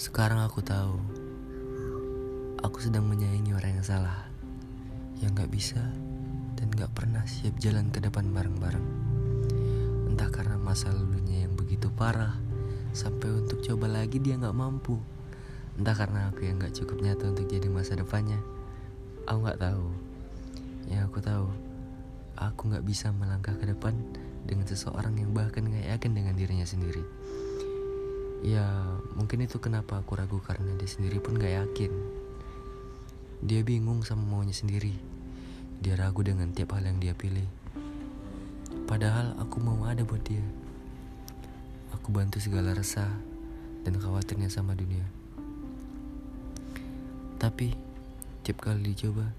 Sekarang aku tahu. Aku sedang menyayangi orang yang salah Yang gak bisa Dan gak pernah siap jalan ke depan bareng-bareng. Entah karena masa lalunya yang begitu parah Sampai untuk coba lagi dia gak mampu. Entah karena aku yang gak cukup nyata untuk jadi masa depannya. Aku gak tahu. Yang aku tahu Aku gak bisa melangkah ke depan Dengan seseorang yang bahkan gak yakin dengan dirinya sendiri Ya mungkin itu kenapa aku ragu karena dia sendiri pun gak yakin. Dia bingung sama maunya sendiri. Dia ragu dengan tiap hal yang dia pilih. Padahal aku mau ada buat dia. Aku bantu segala resah dan khawatirnya sama dunia. Tapi tiap kali dicoba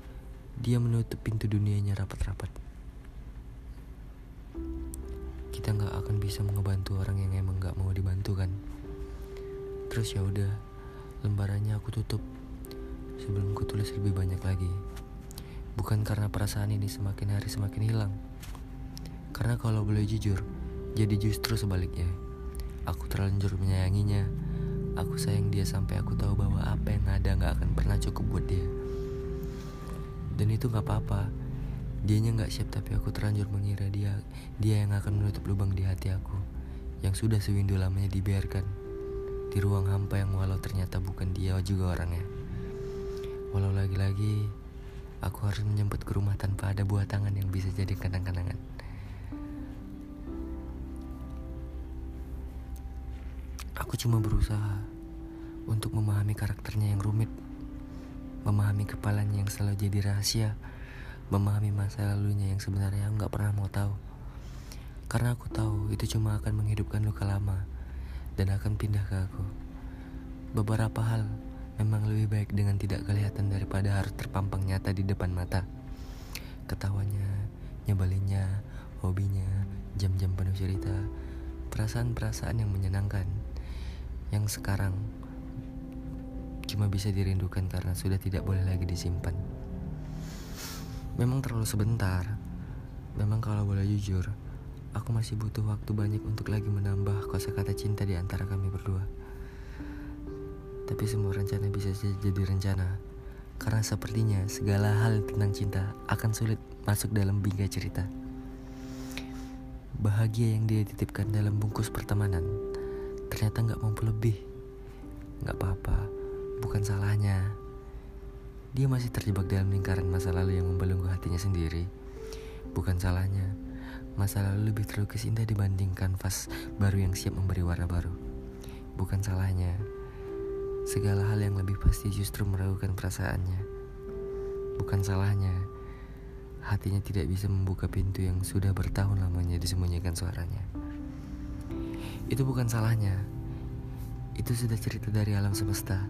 Dia menutup pintu dunianya rapat-rapat. Kita gak akan bisa mengebantu orang yang emang gak mau dibantu kan Terus ya udah, lembarannya aku tutup sebelum ku tulis lebih banyak lagi. Bukan karena perasaan ini semakin hari semakin hilang. Karena kalau boleh jujur, jadi justru sebaliknya. Aku terlanjur menyayanginya. Aku sayang dia sampai aku tahu bahwa apa yang ada gak akan pernah cukup buat dia. Dan itu gak apa-apa. Dianya gak siap tapi aku terlanjur mengira dia dia yang akan menutup lubang di hati aku yang sudah sewindu lamanya dibiarkan di ruang hampa yang walau ternyata bukan dia juga orangnya. Walau lagi-lagi aku harus menjemput ke rumah tanpa ada buah tangan yang bisa jadi kenang-kenangan. Aku cuma berusaha untuk memahami karakternya yang rumit, memahami kepalanya yang selalu jadi rahasia, memahami masa lalunya yang sebenarnya nggak pernah mau tahu. Karena aku tahu itu cuma akan menghidupkan luka lama dan akan pindah ke aku. Beberapa hal memang lebih baik dengan tidak kelihatan daripada harus terpampang nyata di depan mata. Ketawanya, nyebelinnya, hobinya, jam-jam penuh cerita, perasaan-perasaan yang menyenangkan, yang sekarang cuma bisa dirindukan karena sudah tidak boleh lagi disimpan. Memang terlalu sebentar. Memang kalau boleh jujur, Aku masih butuh waktu banyak untuk lagi menambah kosakata cinta di antara kami berdua. Tapi semua rencana bisa jadi rencana. Karena sepertinya segala hal tentang cinta akan sulit masuk dalam bingkai cerita. Bahagia yang dia titipkan dalam bungkus pertemanan ternyata nggak mampu lebih. Nggak apa-apa, bukan salahnya. Dia masih terjebak dalam lingkaran masa lalu yang membelenggu hatinya sendiri. Bukan salahnya Masa lalu lebih terlukis indah dibanding kanvas baru yang siap memberi warna baru. Bukan salahnya. Segala hal yang lebih pasti justru meragukan perasaannya. Bukan salahnya. Hatinya tidak bisa membuka pintu yang sudah bertahun lamanya disembunyikan suaranya. Itu bukan salahnya. Itu sudah cerita dari alam semesta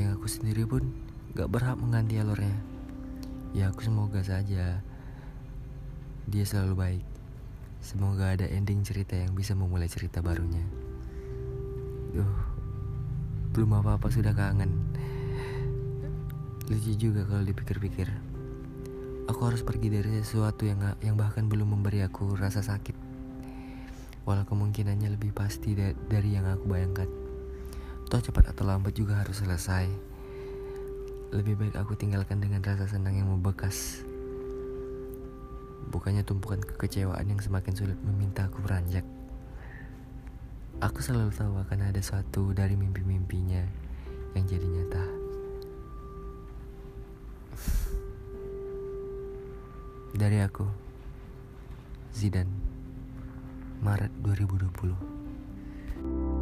yang aku sendiri pun gak berhak mengganti alurnya. Ya aku semoga saja dia selalu baik. Semoga ada ending cerita yang bisa memulai cerita barunya. Duh, belum apa-apa sudah kangen. Lucu juga kalau dipikir-pikir. Aku harus pergi dari sesuatu yang yang bahkan belum memberi aku rasa sakit. Walau kemungkinannya lebih pasti dari yang aku bayangkan. Toh cepat atau lambat juga harus selesai. Lebih baik aku tinggalkan dengan rasa senang yang membekas bukannya tumpukan kekecewaan yang semakin sulit meminta aku beranjak. Aku selalu tahu akan ada suatu dari mimpi-mimpinya yang jadi nyata. Dari aku, Zidan, Maret 2020.